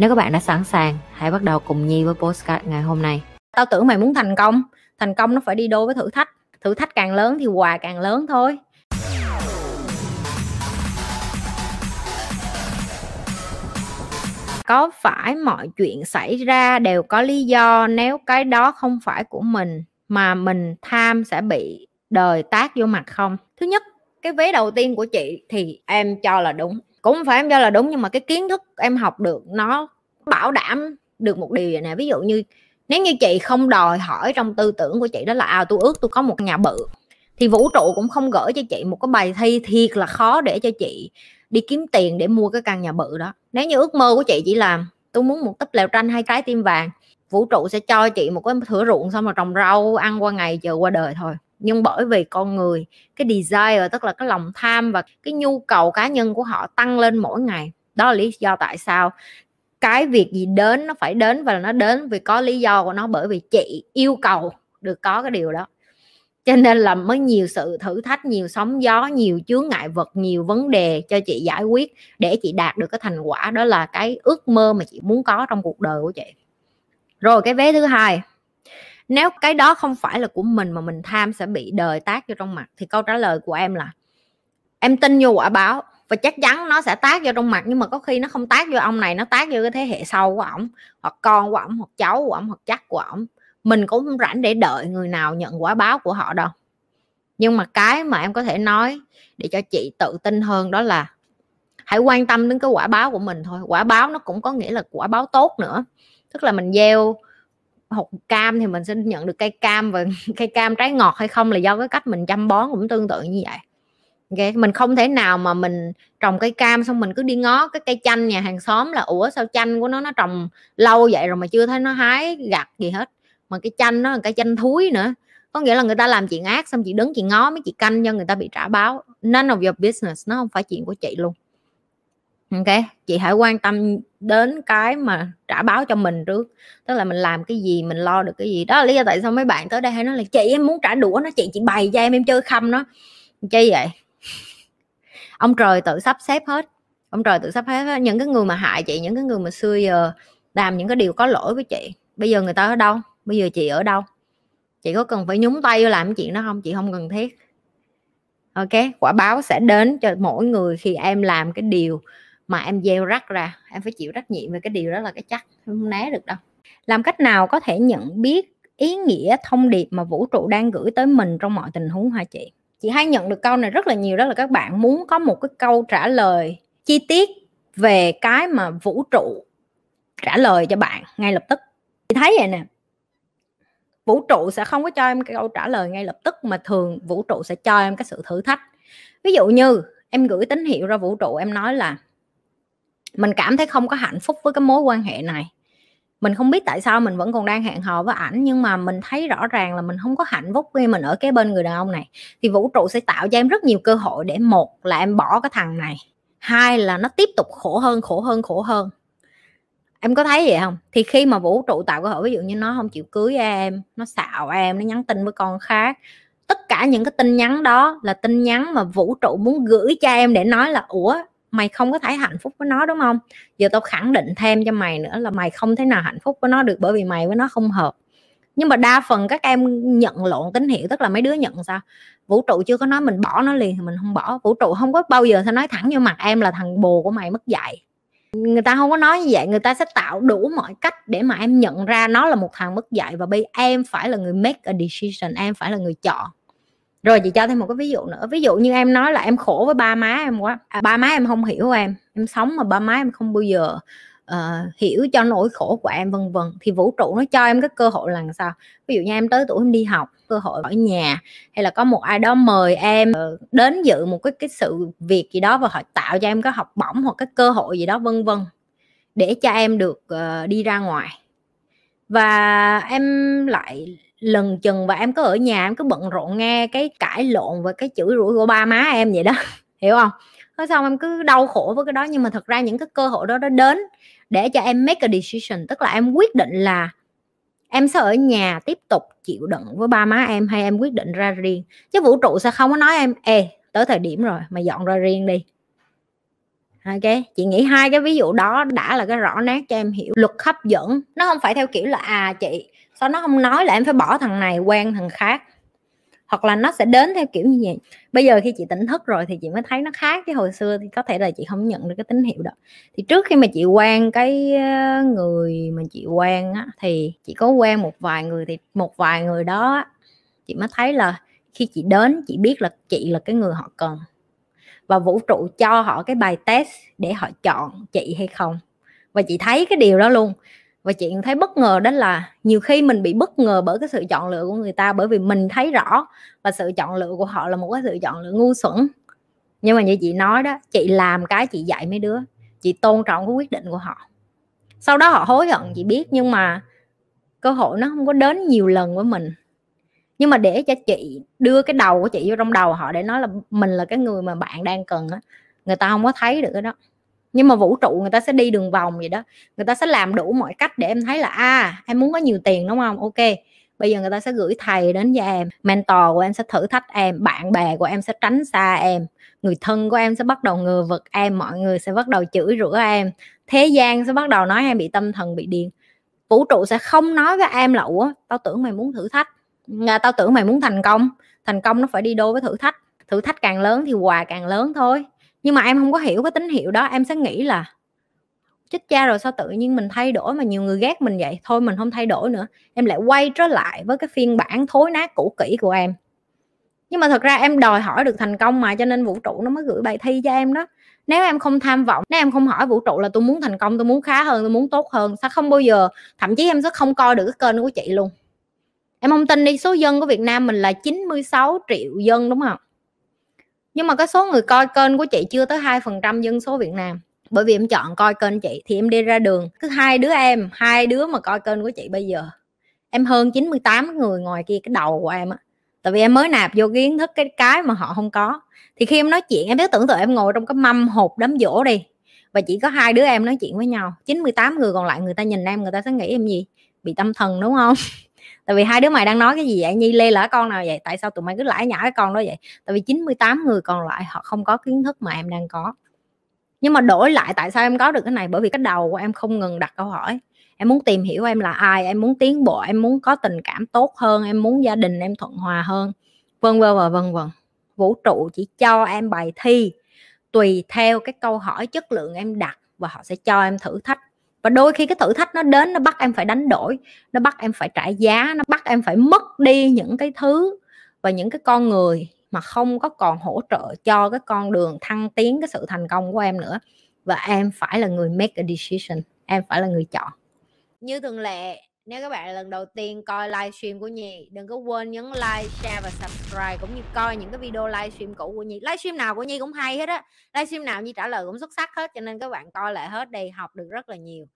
Nếu các bạn đã sẵn sàng, hãy bắt đầu cùng Nhi với postcard ngày hôm nay. Tao tưởng mày muốn thành công, thành công nó phải đi đôi với thử thách. Thử thách càng lớn thì quà càng lớn thôi. Có phải mọi chuyện xảy ra đều có lý do nếu cái đó không phải của mình mà mình tham sẽ bị đời tác vô mặt không? Thứ nhất, cái vế đầu tiên của chị thì em cho là đúng cũng không phải em cho là đúng nhưng mà cái kiến thức em học được nó bảo đảm được một điều vậy nè. Ví dụ như, nếu như chị không đòi hỏi trong tư tưởng của chị đó là à tôi ước tôi có một nhà bự, thì vũ trụ cũng không gửi cho chị một cái bài thi thiệt là khó để cho chị đi kiếm tiền để mua cái căn nhà bự đó. Nếu như ước mơ của chị chỉ là, tôi muốn một túp lều tranh hay trái tim vàng, vũ trụ sẽ cho chị một cái thửa ruộng xong rồi trồng rau, ăn qua ngày chờ qua đời thôi. Nhưng bởi vì con người, cái desire, tức là cái lòng tham và cái nhu cầu cá nhân của họ tăng lên mỗi ngày, đó là lý do tại sao cái việc gì đến nó phải đến và nó đến vì có lý do của nó bởi vì chị yêu cầu được có cái điều đó. Cho nên là mới nhiều sự thử thách, nhiều sóng gió, nhiều chướng ngại vật, nhiều vấn đề cho chị giải quyết để chị đạt được cái thành quả. Đó là cái ước mơ mà chị muốn có trong cuộc đời của chị. Rồi cái vé thứ hai, nếu cái đó không phải là của mình mà mình tham sẽ bị đời tác vô trong mặt thì câu trả lời của em là, em tin vô quả báo và chắc chắn nó sẽ tác vô trong mặt, nhưng mà có khi nó không tác vô ông này, nó tác vô cái thế hệ sau của ổng, hoặc con của ổng, hoặc cháu của ổng, hoặc chắc của ổng. Mình cũng không rảnh để đợi người nào nhận quả báo của họ đâu. Nhưng mà cái mà em có thể nói để cho chị tự tin hơn đó là hãy quan tâm đến cái quả báo của mình thôi. Quả báo nó cũng có nghĩa là quả báo tốt nữa. Tức là mình gieo hột cam thì mình sẽ nhận được cây cam và cây cam trái ngọt hay không là do cái cách mình chăm bón cũng tương tự như vậy okay. mình không thể nào mà mình trồng cây cam xong mình cứ đi ngó cái cây chanh nhà hàng xóm là, ủa, sao chanh của nó nó trồng lâu vậy rồi mà chưa thấy nó hái gặt gì hết? Mà cái chanh nó là cái chanh thúi nữa. Có nghĩa là người ta làm chuyện ác xong chị đứng chị ngó mấy chị canh cho người ta bị trả báo. None of your business, nó không phải chuyện của chị luôn. Ok, chị hãy quan tâm đến cái mà trả báo cho mình trước. Tức là mình làm cái gì, mình lo được cái gì. Đó là lý do tại sao mấy bạn tới đây hay nói là, chị, em muốn trả đũa nó, chị chị bày cho em em chơi khăm nó. Chơi vậy? Ông trời tự sắp xếp hết. Ông trời tự sắp xếp hết. Những cái người mà hại chị, những cái người mà xưa giờ làm những cái điều có lỗi với chị, bây giờ người ta ở đâu? Bây giờ chị ở đâu? Chị có cần phải nhúng tay vô làm cái chuyện đó không? Chị không cần thiết. Ok, quả báo sẽ đến cho mỗi người khi em làm cái điều mà em gieo rắc ra. Em phải chịu trách nhiệm về cái điều đó là cái chắc không né được đâu. Làm cách nào có thể nhận biết ý nghĩa thông điệp mà vũ trụ đang gửi tới mình trong mọi tình huống hả chị? Chị hay nhận được câu này rất là nhiều, đó là các bạn muốn có một cái câu trả lời chi tiết về cái mà vũ trụ trả lời cho bạn ngay lập tức. Chị thấy vậy nè, vũ trụ sẽ không có cho em cái câu trả lời ngay lập tức mà thường vũ trụ sẽ cho em cái sự thử thách. Ví dụ như em gửi tín hiệu ra vũ trụ, em nói là, mình cảm thấy không có hạnh phúc với cái mối quan hệ này mình không biết tại sao mình vẫn còn đang hẹn hò với ảnh, nhưng mà mình thấy rõ ràng là mình không có hạnh phúc khi mình ở cái bên người đàn ông này. Thì vũ trụ sẽ tạo cho em rất nhiều cơ hội để, một là em bỏ cái thằng này, hai là nó tiếp tục khổ hơn khổ hơn khổ hơn. Em có thấy vậy không? Thì khi mà vũ trụ tạo cơ hội, ví dụ như nó không chịu cưới em, nó xạo em, nó nhắn tin với con khác, tất cả những cái tin nhắn đó là tin nhắn mà vũ trụ muốn gửi cho em để nói là, ủa mày không có thấy hạnh phúc với nó, đúng không? Giờ tao khẳng định thêm cho mày nữa là mày không thể nào hạnh phúc với nó được bởi vì mày với nó không hợp. Nhưng mà đa phần các em nhận lộn tín hiệu, tức là mấy đứa nhận sao? Vũ trụ chưa có nói mình bỏ nó liền thì mình không bỏ. Vũ trụ không có bao giờ sẽ nói thẳng vô mặt em là thằng bồ của mày mất dạy. Người ta không có nói như vậy, người ta sẽ tạo đủ mọi cách để mà em nhận ra nó là một thằng mất dạy và bây em phải là người make a decision, em phải là người chọn rồi chị cho thêm một cái ví dụ nữa. Ví dụ như em nói là em khổ với ba má em quá. À, ba má em không hiểu em. Em sống mà ba má em không bao giờ uh, hiểu cho nỗi khổ của em vân vân. Thì vũ trụ nó cho em cái cơ hội là sao? Ví dụ như em tới tuổi em đi học cơ hội ở nhà hay là có một ai đó mời em ờ, đến dự một cái cái sự việc gì đó và họ tạo cho em cái học bổng hoặc cái cơ hội gì đó vân vân để cho em được uh, đi ra ngoài. Và em lại lần chừng và em cứ ở nhà em cứ bận rộn nghe cái cãi lộn và cái chửi rủa của ba má em vậy đó, hiểu không? Thế xong em cứ đau khổ với cái đó, nhưng mà thật ra những cái cơ hội đó nó đến để cho em make a decision, tức là em quyết định là em sẽ ở nhà tiếp tục chịu đựng với ba má em hay em quyết định ra riêng? Chứ vũ trụ sẽ không có nói em, ê, tới thời điểm rồi mà dọn ra riêng đi. Ok, chị nghĩ hai cái ví dụ đó đã là cái rõ nét cho em hiểu. Luật hấp dẫn, nó không phải theo kiểu là à chị sao nó không nói là em phải bỏ thằng này quen thằng khác. Hoặc là nó sẽ đến theo kiểu như vậy. Bây giờ khi chị tỉnh thức rồi thì chị mới thấy nó khác cái hồi xưa thì có thể là chị không nhận được cái tín hiệu đó. Thì trước khi mà chị quen cái ờ, người mà chị quen á, thì chị có quen một vài người thì một vài người đó chị mới thấy là khi chị đến chị biết là chị là cái người họ cần. Và vũ trụ cho họ cái bài test để họ chọn chị hay không. Và chị thấy cái điều đó luôn và chị thấy bất ngờ đó là nhiều khi mình bị bất ngờ bởi cái sự chọn lựa của người ta bởi vì mình thấy rõ và sự chọn lựa của họ là một cái sự chọn lựa ngu xuẩn. Nhưng mà như chị nói đó, chị làm cái chị dạy mấy đứa, chị tôn trọng cái quyết định của họ. Sau đó họ hối hận, chị biết nhưng mà cơ hội nó không có đến nhiều lần với mình. Nhưng mà để cho chị đưa cái đầu của chị vô trong đầu họ để nói là mình là cái người mà bạn đang cần á, người ta không có thấy được cái đó nhưng mà vũ trụ người ta sẽ đi đường vòng vậy đó. Người ta sẽ làm đủ mọi cách để em thấy là a à, em muốn có nhiều tiền đúng không? Ok bây giờ người ta sẽ gửi thầy đến cho em mentor của em sẽ thử thách em bạn bè của em sẽ tránh xa em người thân của em sẽ bắt đầu ngừa vực em mọi người sẽ bắt đầu chửi rủa em thế gian sẽ bắt đầu nói em bị tâm thần bị điên. Vũ trụ sẽ không nói với em là ủa tao tưởng mày muốn thử thách. À, tao tưởng mày muốn thành công. Thành công nó phải đi đôi với thử thách. Thử thách càng lớn thì quà càng lớn thôi nhưng mà em không có hiểu cái tín hiệu đó, em sẽ nghĩ là, chết cha rồi, sao tự nhiên mình thay đổi mà nhiều người ghét mình vậy? Thôi mình không thay đổi nữa. Em lại quay trở lại với cái phiên bản thối nát cũ kỹ của em. Nhưng mà thật ra em đòi hỏi được thành công mà, cho nên vũ trụ nó mới gửi bài thi cho em đó. Nếu em không tham vọng, nếu em không hỏi vũ trụ là tôi muốn thành công, tôi muốn khá hơn, tôi muốn tốt hơn, sao không bao giờ, thậm chí em sẽ không coi được cái kênh của chị luôn. Em không tin đi, số dân của Việt Nam mình là 96 triệu dân, đúng không? Nhưng mà cái số người coi kênh của chị chưa tới hai phần trăm dân số Việt Nam. Bởi vì em chọn coi kênh chị thì em đi ra đường. Cứ hai đứa em, hai đứa mà coi kênh của chị bây giờ, em hơn 98 người ngoài kia, cái đầu của em á. Tại vì em mới nạp vô kiến thức cái cái mà họ không có. Thì khi em nói chuyện, em biết tưởng tượng em ngồi trong cái mâm hộp đám dỗ đi, và chỉ có hai đứa em nói chuyện với nhau. 98 người còn lại người ta nhìn em, người ta sẽ nghĩ em gì? Bị tâm thần, đúng không? Tại vì hai đứa mày đang nói cái gì vậy? Nhi lê lỡ con nào vậy? Tại sao tụi mày cứ lãi nhãi cái con đó vậy? Tại vì 98 người còn lại họ không có kiến thức mà em đang có. Nhưng mà đổi lại tại sao em có được cái này? Bởi vì cái đầu của em không ngừng đặt câu hỏi. Em muốn tìm hiểu em là ai, em muốn tiến bộ, em muốn có tình cảm tốt hơn, em muốn gia đình em thuận hòa hơn, vân vân và vân vân. Vũ trụ chỉ cho em bài thi tùy theo cái câu hỏi chất lượng em đặt và họ sẽ cho em thử thách và đôi khi cái thử thách nó đến, nó bắt em phải đánh đổi, nó bắt em phải trả giá, nó bắt em phải mất đi những cái thứ và những cái con người mà không có còn hỗ trợ cho cái con đường thăng tiến, cái sự thành công của em nữa. Và em phải là người make a decision, em phải là người chọn. Như thường lệ nếu các bạn là lần đầu tiên coi livestream của Nhi đừng có quên nhấn like, share và subscribe cũng như coi những cái video livestream cũ của Nhi. Livestream nào của Nhi cũng hay hết á. Livestream nào Nhi trả lời cũng xuất sắc hết cho nên các bạn coi lại hết đi, học được rất là nhiều.